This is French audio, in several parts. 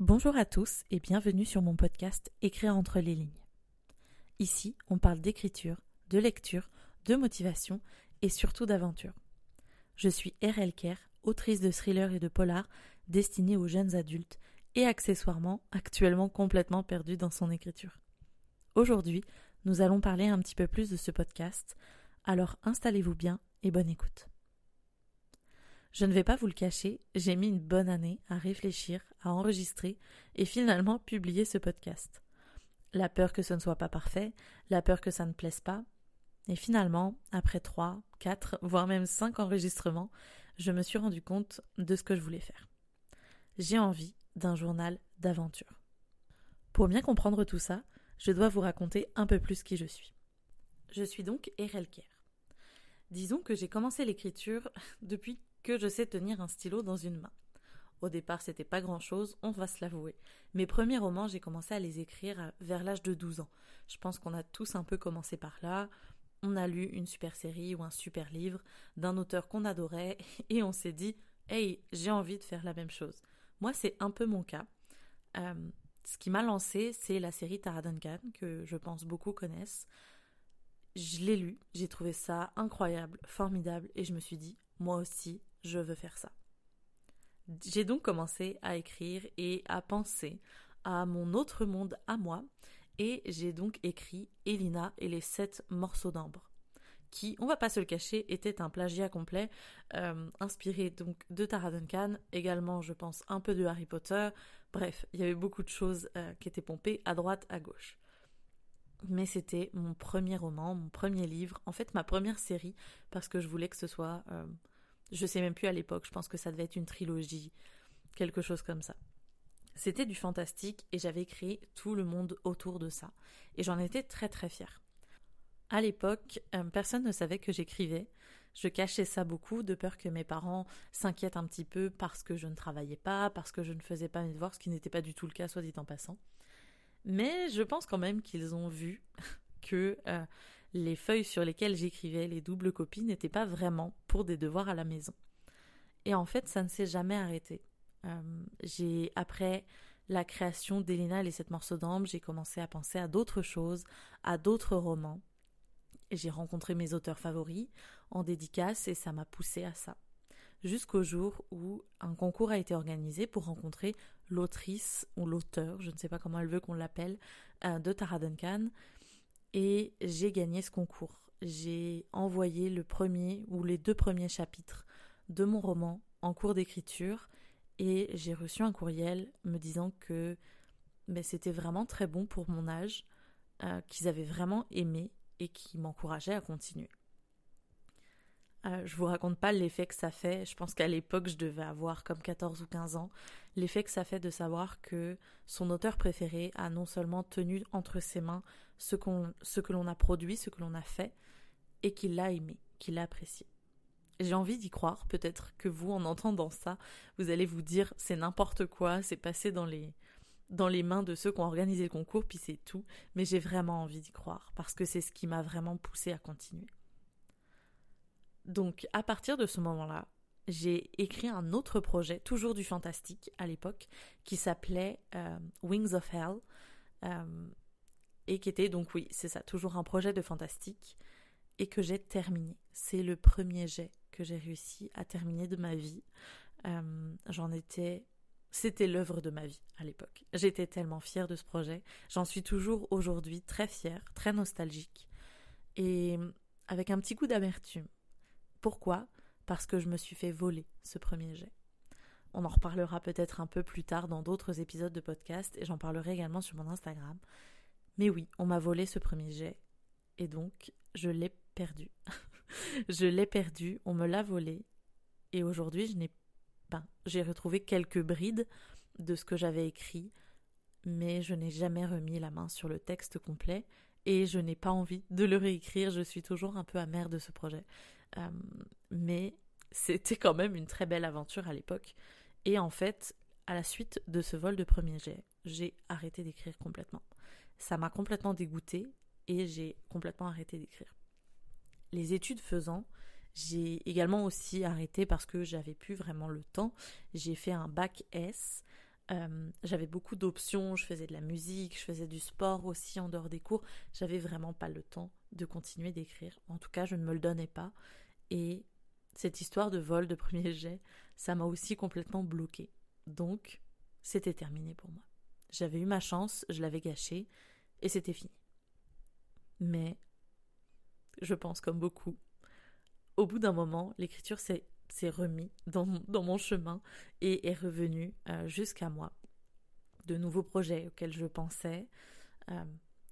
Bonjour à tous et bienvenue sur mon podcast Écrire entre les lignes. Ici, on parle d'écriture, de lecture, de motivation et surtout d'aventure. Je suis R.L. Kerr, autrice de thrillers et de polars destinés aux jeunes adultes et accessoirement actuellement complètement perdue dans son écriture. Aujourd'hui, nous allons parler un petit peu plus de ce podcast, alors installez-vous bien et bonne écoute. Je ne vais pas vous le cacher, j'ai mis une bonne année à réfléchir, à enregistrer et finalement publier ce podcast. La peur que ce ne soit pas parfait, la peur que ça ne plaise pas. Et finalement, après trois, quatre, voire même cinq enregistrements, je me suis rendu compte de ce que je voulais faire. J'ai envie d'un journal d'aventure. Pour bien comprendre tout ça, je dois vous raconter un peu plus qui je suis. Je suis donc Erel Disons que j'ai commencé l'écriture depuis que je sais tenir un stylo dans une main. Au départ, c'était pas grand chose, on va se l'avouer. Mes premiers romans, j'ai commencé à les écrire vers l'âge de 12 ans. Je pense qu'on a tous un peu commencé par là. On a lu une super série ou un super livre d'un auteur qu'on adorait et on s'est dit Hey, j'ai envie de faire la même chose. Moi, c'est un peu mon cas. Euh, ce qui m'a lancé, c'est la série Tara Duncan, que je pense beaucoup connaissent. Je l'ai lu, j'ai trouvé ça incroyable, formidable, et je me suis dit, moi aussi, je veux faire ça. J'ai donc commencé à écrire et à penser à mon autre monde à moi, et j'ai donc écrit Elina et les sept morceaux d'ambre, qui, on va pas se le cacher, était un plagiat complet, euh, inspiré donc de Tara Duncan, également je pense un peu de Harry Potter, bref, il y avait beaucoup de choses euh, qui étaient pompées à droite, à gauche. Mais c'était mon premier roman, mon premier livre, en fait ma première série, parce que je voulais que ce soit euh, je sais même plus à l'époque, je pense que ça devait être une trilogie, quelque chose comme ça. C'était du fantastique et j'avais créé tout le monde autour de ça. Et j'en étais très très fière. À l'époque, euh, personne ne savait que j'écrivais. Je cachais ça beaucoup de peur que mes parents s'inquiètent un petit peu parce que je ne travaillais pas, parce que je ne faisais pas mes devoirs, ce qui n'était pas du tout le cas, soit dit en passant. Mais je pense quand même qu'ils ont vu que euh, les feuilles sur lesquelles j'écrivais, les doubles copies, n'étaient pas vraiment pour des devoirs à la maison. Et en fait, ça ne s'est jamais arrêté. Euh, j'ai après la création d'Elena et les sept morceaux d'ambre, j'ai commencé à penser à d'autres choses, à d'autres romans. J'ai rencontré mes auteurs favoris en dédicace et ça m'a poussé à ça. Jusqu'au jour où un concours a été organisé pour rencontrer l'autrice ou l'auteur, je ne sais pas comment elle veut qu'on l'appelle, euh, de Tara Duncan, et j'ai gagné ce concours. J'ai envoyé le premier ou les deux premiers chapitres de mon roman en cours d'écriture et j'ai reçu un courriel me disant que c'était vraiment très bon pour mon âge, euh, qu'ils avaient vraiment aimé et qui m'encourageaient à continuer. Euh, je vous raconte pas l'effet que ça fait. Je pense qu'à l'époque, je devais avoir comme 14 ou 15 ans. L'effet que ça fait de savoir que son auteur préféré a non seulement tenu entre ses mains ce, ce que l'on a produit, ce que l'on a fait, et qu'il l'a aimé, qu'il l'a apprécié. J'ai envie d'y croire. Peut-être que vous, en entendant ça, vous allez vous dire c'est n'importe quoi, c'est passé dans les dans les mains de ceux qui ont organisé le concours, puis c'est tout. Mais j'ai vraiment envie d'y croire parce que c'est ce qui m'a vraiment poussé à continuer. Donc à partir de ce moment-là, j'ai écrit un autre projet, toujours du fantastique à l'époque, qui s'appelait euh, Wings of Hell, euh, et qui était donc oui, c'est ça, toujours un projet de fantastique, et que j'ai terminé. C'est le premier jet que j'ai réussi à terminer de ma vie. Euh, j'en étais c'était l'œuvre de ma vie à l'époque. J'étais tellement fière de ce projet. J'en suis toujours aujourd'hui très fière, très nostalgique et avec un petit coup d'amertume pourquoi? Parce que je me suis fait voler ce premier jet. On en reparlera peut-être un peu plus tard dans d'autres épisodes de podcast et j'en parlerai également sur mon Instagram. Mais oui, on m'a volé ce premier jet et donc je l'ai perdu. je l'ai perdu, on me l'a volé et aujourd'hui je n'ai. J'ai retrouvé quelques brides de ce que j'avais écrit, mais je n'ai jamais remis la main sur le texte complet et je n'ai pas envie de le réécrire. Je suis toujours un peu amère de ce projet. Euh, mais c'était quand même une très belle aventure à l'époque. Et en fait, à la suite de ce vol de premier jet, j'ai arrêté d'écrire complètement. Ça m'a complètement dégoûté et j'ai complètement arrêté d'écrire. Les études faisant, j'ai également aussi arrêté parce que j'avais plus vraiment le temps. J'ai fait un bac S Euh, j'avais beaucoup d'options, je faisais de la musique, je faisais du sport aussi en dehors des cours. J'avais vraiment pas le temps de continuer d'écrire. En tout cas, je ne me le donnais pas. Et cette histoire de vol de premier jet, ça m'a aussi complètement bloqué. Donc, c'était terminé pour moi. J'avais eu ma chance, je l'avais gâchée, et c'était fini. Mais, je pense comme beaucoup, au bout d'un moment, l'écriture s'est remis dans, mon chemin et est revenue euh, jusqu'à moi. De nouveaux projets auxquels je pensais, euh,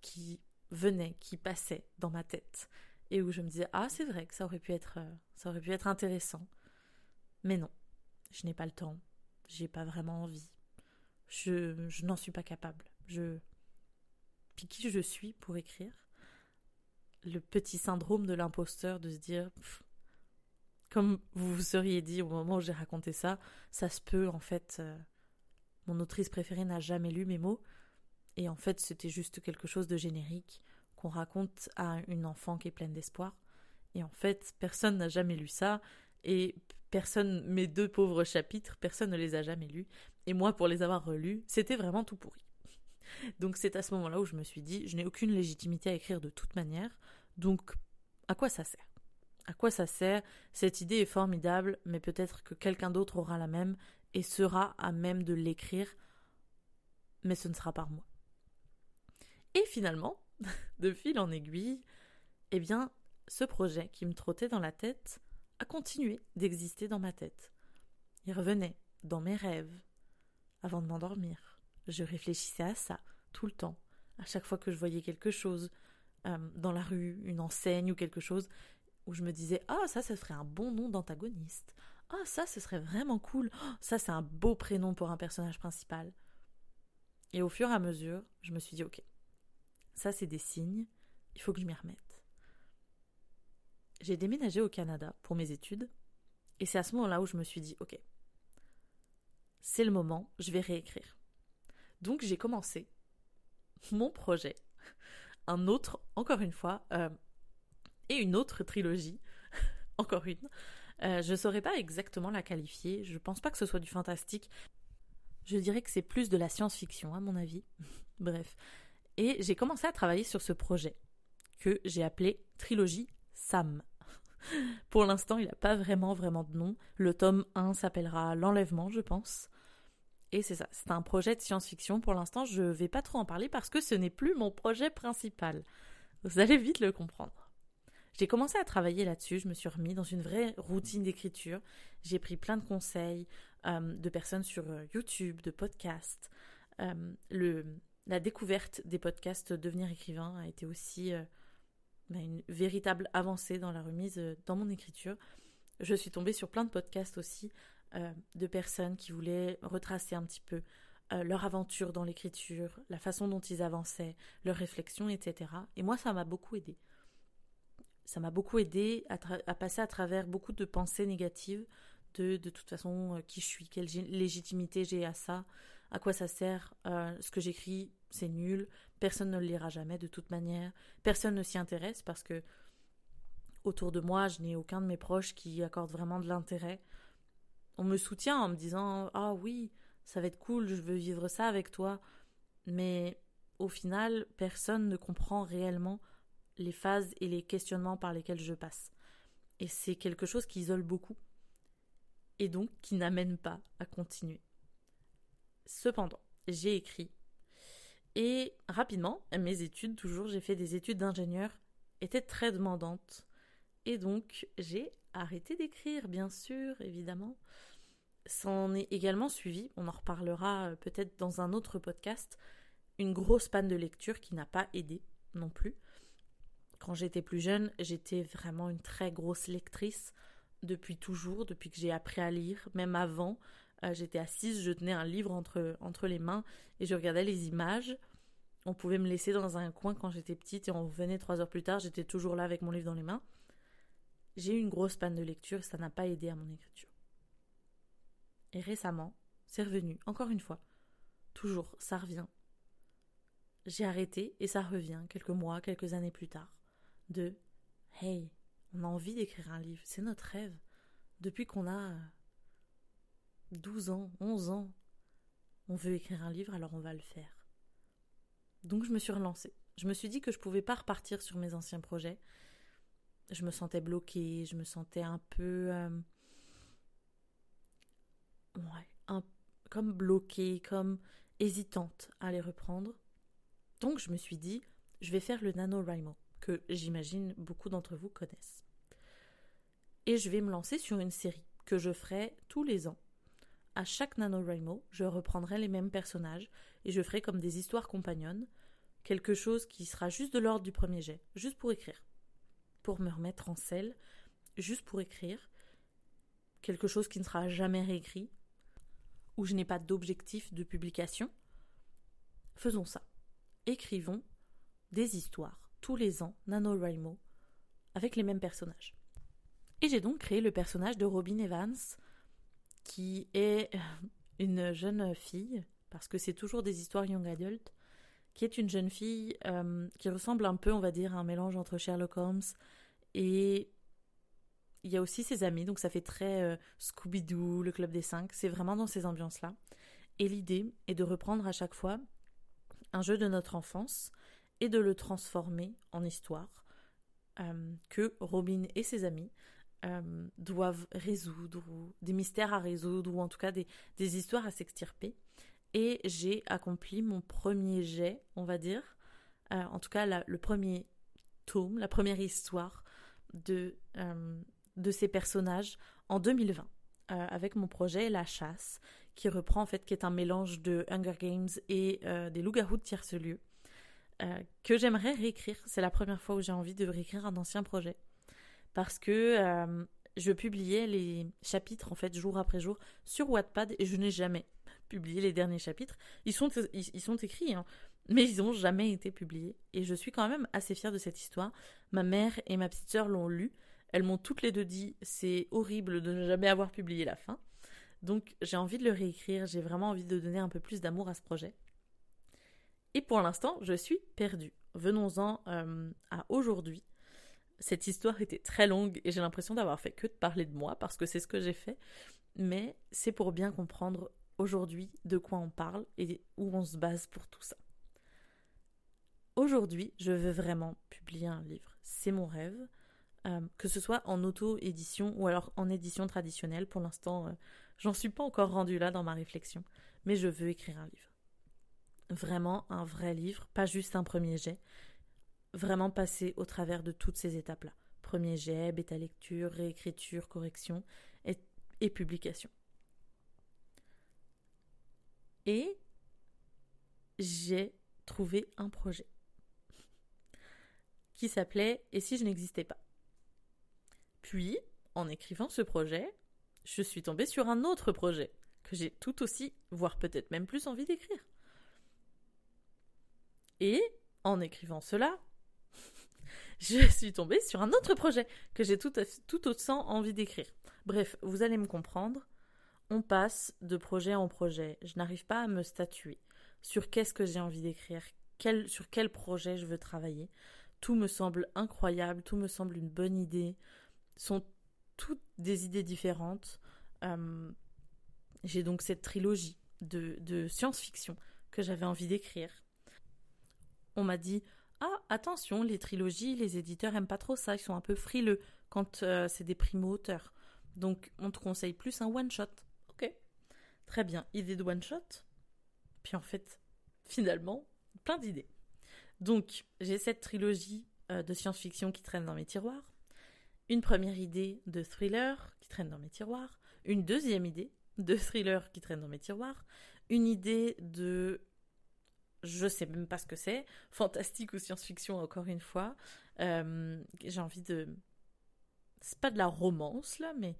qui venaient, qui passaient dans ma tête, et où je me disais ah c'est vrai que ça aurait pu être, euh, ça aurait pu être intéressant, mais non, je n'ai pas le temps, j'ai pas vraiment envie, je, je n'en suis pas capable, je, puis qui je suis pour écrire, le petit syndrome de l'imposteur de se dire comme vous vous seriez dit au moment où j'ai raconté ça, ça se peut en fait. Euh, mon autrice préférée n'a jamais lu mes mots, et en fait c'était juste quelque chose de générique qu'on raconte à une enfant qui est pleine d'espoir. Et en fait, personne n'a jamais lu ça, et personne, mes deux pauvres chapitres, personne ne les a jamais lus. Et moi, pour les avoir relus, c'était vraiment tout pourri. Donc c'est à ce moment-là où je me suis dit, je n'ai aucune légitimité à écrire de toute manière, donc à quoi ça sert? À quoi ça sert? Cette idée est formidable, mais peut-être que quelqu'un d'autre aura la même et sera à même de l'écrire, mais ce ne sera pas moi. Et finalement, de fil en aiguille, eh bien, ce projet qui me trottait dans la tête a continué d'exister dans ma tête. Il revenait dans mes rêves. Avant de m'endormir, je réfléchissais à ça tout le temps. À chaque fois que je voyais quelque chose euh, dans la rue, une enseigne ou quelque chose, où je me disais ah ça ce serait un bon nom d'antagoniste ah ça ce serait vraiment cool oh, ça c'est un beau prénom pour un personnage principal et au fur et à mesure je me suis dit ok ça c'est des signes il faut que je m'y remette j'ai déménagé au Canada pour mes études et c'est à ce moment-là où je me suis dit ok c'est le moment je vais réécrire donc j'ai commencé mon projet un autre encore une fois euh, et une autre trilogie, encore une. Euh, je ne saurais pas exactement la qualifier, je ne pense pas que ce soit du fantastique. Je dirais que c'est plus de la science-fiction, à mon avis. Bref. Et j'ai commencé à travailler sur ce projet, que j'ai appelé Trilogie Sam. Pour l'instant, il n'a pas vraiment, vraiment de nom. Le tome 1 s'appellera L'enlèvement, je pense. Et c'est ça, c'est un projet de science-fiction. Pour l'instant, je ne vais pas trop en parler parce que ce n'est plus mon projet principal. Vous allez vite le comprendre. J'ai commencé à travailler là-dessus, je me suis remis dans une vraie routine d'écriture. J'ai pris plein de conseils euh, de personnes sur euh, YouTube, de podcasts. Euh, le, la découverte des podcasts Devenir écrivain a été aussi bah, une véritable avancée dans la remise dans mon écriture. Je suis tombée sur plein de podcasts aussi de personnes qui voulaient retracer un petit peu leur aventure dans l'écriture, la façon dont ils avançaient, leurs réflexions, etc. Et moi, ça m'a beaucoup aidé ça m'a beaucoup aidé à, passer à travers beaucoup de pensées négatives de de toute façon euh, qui je suis, quelle légitimité j'ai à ça, à quoi ça sert, euh, ce que j'écris c'est nul, personne ne le lira jamais de toute manière, personne ne s'y intéresse parce que autour de moi je n'ai aucun de mes proches qui accorde vraiment de l'intérêt. On me soutient en me disant ah oui ça va être cool, je veux vivre ça avec toi, mais au final personne ne comprend réellement les phases et les questionnements par lesquels je passe. Et c'est quelque chose qui isole beaucoup et donc qui n'amène pas à continuer. Cependant, j'ai écrit et rapidement, mes études, toujours, j'ai fait des études d'ingénieur, étaient très demandantes. Et donc, j'ai arrêté d'écrire, bien sûr, évidemment. S'en est également suivi, on en reparlera euh, peut-être dans un autre podcast, une grosse panne de lecture qui n'a pas aidé non plus. Quand j'étais plus jeune, j'étais vraiment une très grosse lectrice depuis toujours, depuis que j'ai appris à lire, même avant. Euh, j'étais assise, je tenais un livre entre, entre les mains et je regardais les images. On pouvait me laisser dans un coin quand j'étais petite et on revenait trois heures plus tard, j'étais toujours là avec mon livre dans les mains. J'ai eu une grosse panne de lecture ça n'a pas aidé à mon écriture. Et récemment, c'est revenu, encore une fois. Toujours, ça revient. J'ai arrêté et ça revient quelques mois, quelques années plus tard de Hey, on a envie d'écrire un livre, c'est notre rêve. Depuis qu'on a 12 ans, 11 ans, On veut écrire un livre, alors on va le faire. Donc je me suis relancée. Je me suis dit que je pouvais pas repartir sur mes anciens projets. Je me sentais bloquée, je me sentais un peu. Euh, ouais, comme bloquée, comme hésitante à les reprendre. Donc je me suis dit, je vais faire le NaNoWriMo, que j'imagine beaucoup d'entre vous connaissent. Et je vais me lancer sur une série que je ferai tous les ans. À chaque NaNoWriMo, je reprendrai les mêmes personnages et je ferai comme des histoires compagnonnes, quelque chose qui sera juste de l'ordre du premier jet, juste pour écrire. Pour me remettre en selle, juste pour écrire. Quelque chose qui ne sera jamais réécrit, où je n'ai pas d'objectif de publication. Faisons ça. Écrivons des histoires tous les ans, NaNoWriMo, avec les mêmes personnages. Et j'ai donc créé le personnage de Robin Evans, qui est une jeune fille, parce que c'est toujours des histoires young adult, qui est une jeune fille euh, qui ressemble un peu, on va dire, à un mélange entre Sherlock Holmes et il y a aussi ses amis, donc ça fait très euh, Scooby-Doo, le Club des Cinq, c'est vraiment dans ces ambiances-là. Et l'idée est de reprendre à chaque fois un jeu de notre enfance et de le transformer en histoire euh, que Robin et ses amis doivent résoudre, ou des mystères à résoudre, ou en tout cas des, des histoires à s'extirper et j'ai accompli mon premier jet, on va dire, euh, en tout cas le premier tome, la première histoire de, euh, de ces personnages en 2020 euh, avec mon projet La Chasse qui reprend en fait qui est un mélange de Hunger Games et des loups-garous de tierce-lieu que j'aimerais réécrire. C'est la première fois où j'ai envie de réécrire un ancien projet parce que je publiais les chapitres en fait jour après jour sur Wattpad et je n'ai jamais publié les derniers chapitres. Ils sont, ils, sont écrits, hein, mais ils n'ont jamais été publiés. Et je suis quand même assez fière de cette histoire. Ma mère et ma petite sœur l'ont lu. Elles m'ont toutes les deux dit c'est horrible de ne jamais avoir publié la fin. Donc j'ai envie de le réécrire, j'ai vraiment envie de donner un peu plus d'amour à ce projet. Et pour l'instant, je suis perdue. Venons-en euh, à aujourd'hui. Cette histoire était très longue et j'ai l'impression d'avoir fait que de parler de moi parce que c'est ce que j'ai fait. Mais c'est pour bien comprendre aujourd'hui de quoi on parle et où on se base pour tout ça. Aujourd'hui, je veux vraiment publier un livre. C'est mon rêve. Euh, que ce soit en auto-édition ou alors en édition traditionnelle. Pour l'instant, euh, j'en suis pas encore rendue là dans ma réflexion, mais je veux écrire un livre. Vraiment un vrai livre, pas juste un premier jet. Vraiment passer au travers de toutes ces étapes-là. Premier jet, bêta lecture, réécriture, correction et publication. Et j'ai trouvé un projet qui s'appelait Et si je n'existais pas? Puis, en écrivant ce projet, je suis tombée sur un autre projet que j'ai tout aussi, voire peut-être même plus envie d'écrire. Et en écrivant cela, je suis tombée sur un autre projet que j'ai tout, tout autant envie d'écrire. Bref, vous allez me comprendre, on passe de projet en projet. Je n'arrive pas à me statuer sur qu'est-ce que j'ai envie d'écrire, sur quel projet je veux travailler. Tout me semble incroyable, tout me semble une bonne idée. Sont toutes des idées différentes. Euh, j'ai donc cette trilogie de, de science-fiction que j'avais envie d'écrire. On m'a dit attention, les trilogies, les éditeurs aiment pas trop ça, ils sont un peu frileux quand euh, c'est des primo-auteurs. Donc, on te conseille plus un one-shot. Très bien, idée de one shot. Puis en fait, finalement, plein d'idées. Donc, j'ai cette trilogie euh, de science-fiction qui traîne dans mes tiroirs. Une première idée de thriller qui traîne dans mes tiroirs. Une deuxième idée de thriller qui traîne dans mes tiroirs. Une idée de je sais même pas ce que c'est, fantastique ou science-fiction encore une fois. Euh, j'ai envie de, c'est pas de la romance là, mais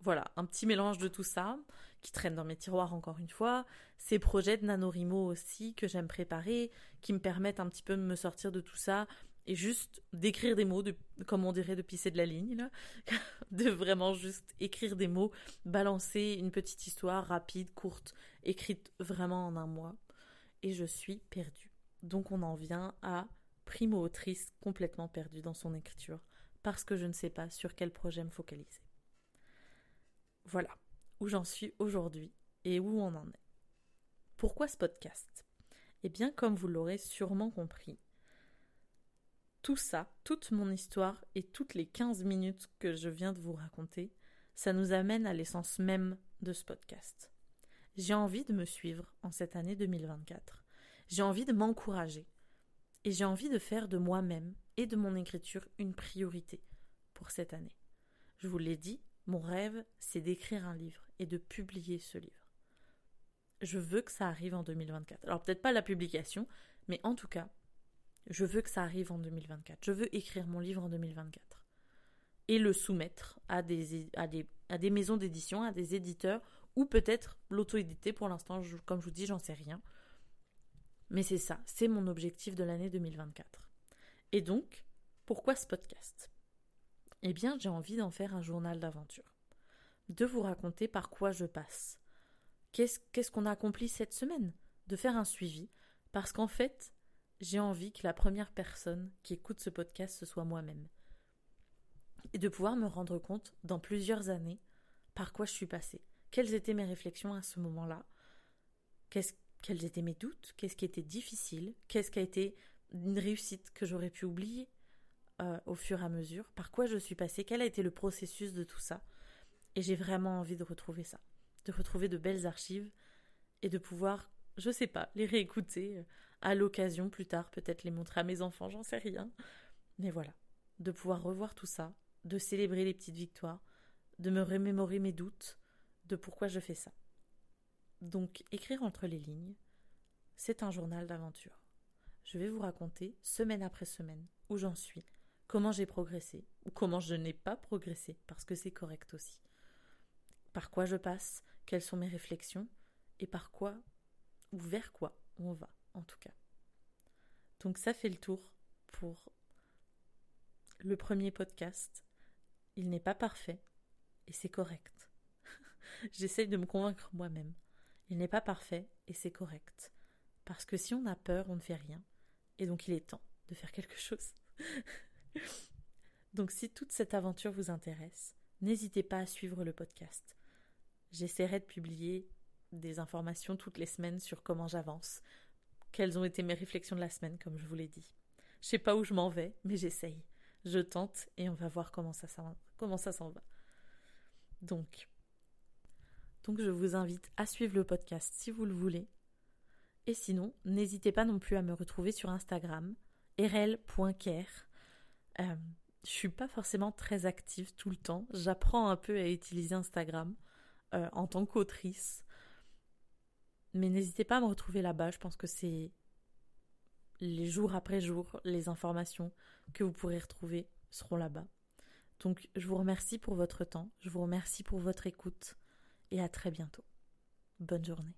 voilà, un petit mélange de tout ça qui traîne dans mes tiroirs encore une fois. Ces projets de NaNoWriMo aussi que j'aime préparer, qui me permettent un petit peu de me sortir de tout ça et juste d'écrire des mots, comme on dirait de pisser de la ligne, là. de vraiment juste écrire des mots, balancer une petite histoire rapide, courte, écrite vraiment en un mois. Et je suis perdue. Donc on en vient à primo autrice complètement perdue dans son écriture parce que je ne sais pas sur quel projet me focaliser. Voilà où j'en suis aujourd'hui et où on en est. Pourquoi ce podcast? Eh bien, comme vous l'aurez sûrement compris, tout ça, toute mon histoire et toutes les 15 minutes que je viens de vous raconter, ça nous amène à l'essence même de ce podcast. J'ai envie de me suivre en cette année 2024. J'ai envie de m'encourager. Et j'ai envie de faire de moi-même et de mon écriture une priorité pour cette année. Je vous l'ai dit, mon rêve, c'est d'écrire un livre et de publier ce livre. Je veux que ça arrive en 2024. Alors peut-être pas la publication, mais en tout cas, je veux que ça arrive en 2024. Je veux écrire mon livre en 2024 et le soumettre à des, à des, à des maisons d'édition, à des éditeurs, ou peut-être l'auto-éditer pour l'instant, comme je vous dis, j'en sais rien. Mais c'est ça, c'est mon objectif de l'année 2024. Et donc, pourquoi ce podcast? Eh bien, j'ai envie d'en faire un journal d'aventure, de vous raconter par quoi je passe, qu'est-ce qu'on a accompli cette semaine, de faire un suivi, parce qu'en fait, j'ai envie que la première personne qui écoute ce podcast ce soit moi-même. Et de pouvoir me rendre compte dans plusieurs années par quoi je suis passée, quelles étaient mes réflexions à ce moment-là, quels étaient mes doutes, qu'est-ce qui était difficile, qu'est-ce qui a été une réussite que j'aurais pu oublier euh, au fur et à mesure, par quoi je suis passée, quel a été le processus de tout ça? Et j'ai vraiment envie de retrouver ça, de retrouver de belles archives et de pouvoir, je sais pas, les réécouter euh, à l'occasion plus tard, peut-être les montrer à mes enfants, j'en sais rien. Mais voilà, de pouvoir revoir tout ça, de célébrer les petites victoires, de me remémorer mes doutes, de pourquoi je fais ça. Donc, écrire entre les lignes, c'est un journal d'aventure. Je vais vous raconter, semaine après semaine, où j'en suis, comment j'ai progressé, ou comment je n'ai pas progressé, parce que c'est correct aussi. Par quoi je passe, quelles sont mes réflexions, et par quoi, ou vers quoi on va, en tout cas. Donc ça fait le tour pour le premier podcast il n'est pas parfait, et c'est correct. J'essaye de me convaincre moi-même. Il n'est pas parfait, et c'est correct. Parce que si on a peur, on ne fait rien, et donc il est temps de faire quelque chose. donc si toute cette aventure vous intéresse, n'hésitez pas à suivre le podcast. J'essaierai de publier des informations toutes les semaines sur comment j'avance, quelles ont été mes réflexions de la semaine, comme je vous l'ai dit. Je sais pas où je m'en vais, mais j'essaye je tente et on va voir comment ça, comment ça s'en va. Donc, donc je vous invite à suivre le podcast si vous le voulez. Et sinon, n'hésitez pas non plus à me retrouver sur Instagram, rl.care. Euh, je suis pas forcément très active tout le temps. J'apprends un peu à utiliser Instagram euh, en tant qu'autrice. Mais n'hésitez pas à me retrouver là-bas. Je pense que c'est les jours après jour, les informations que vous pourrez retrouver seront là-bas. Donc je vous remercie pour votre temps, je vous remercie pour votre écoute et à très bientôt. Bonne journée.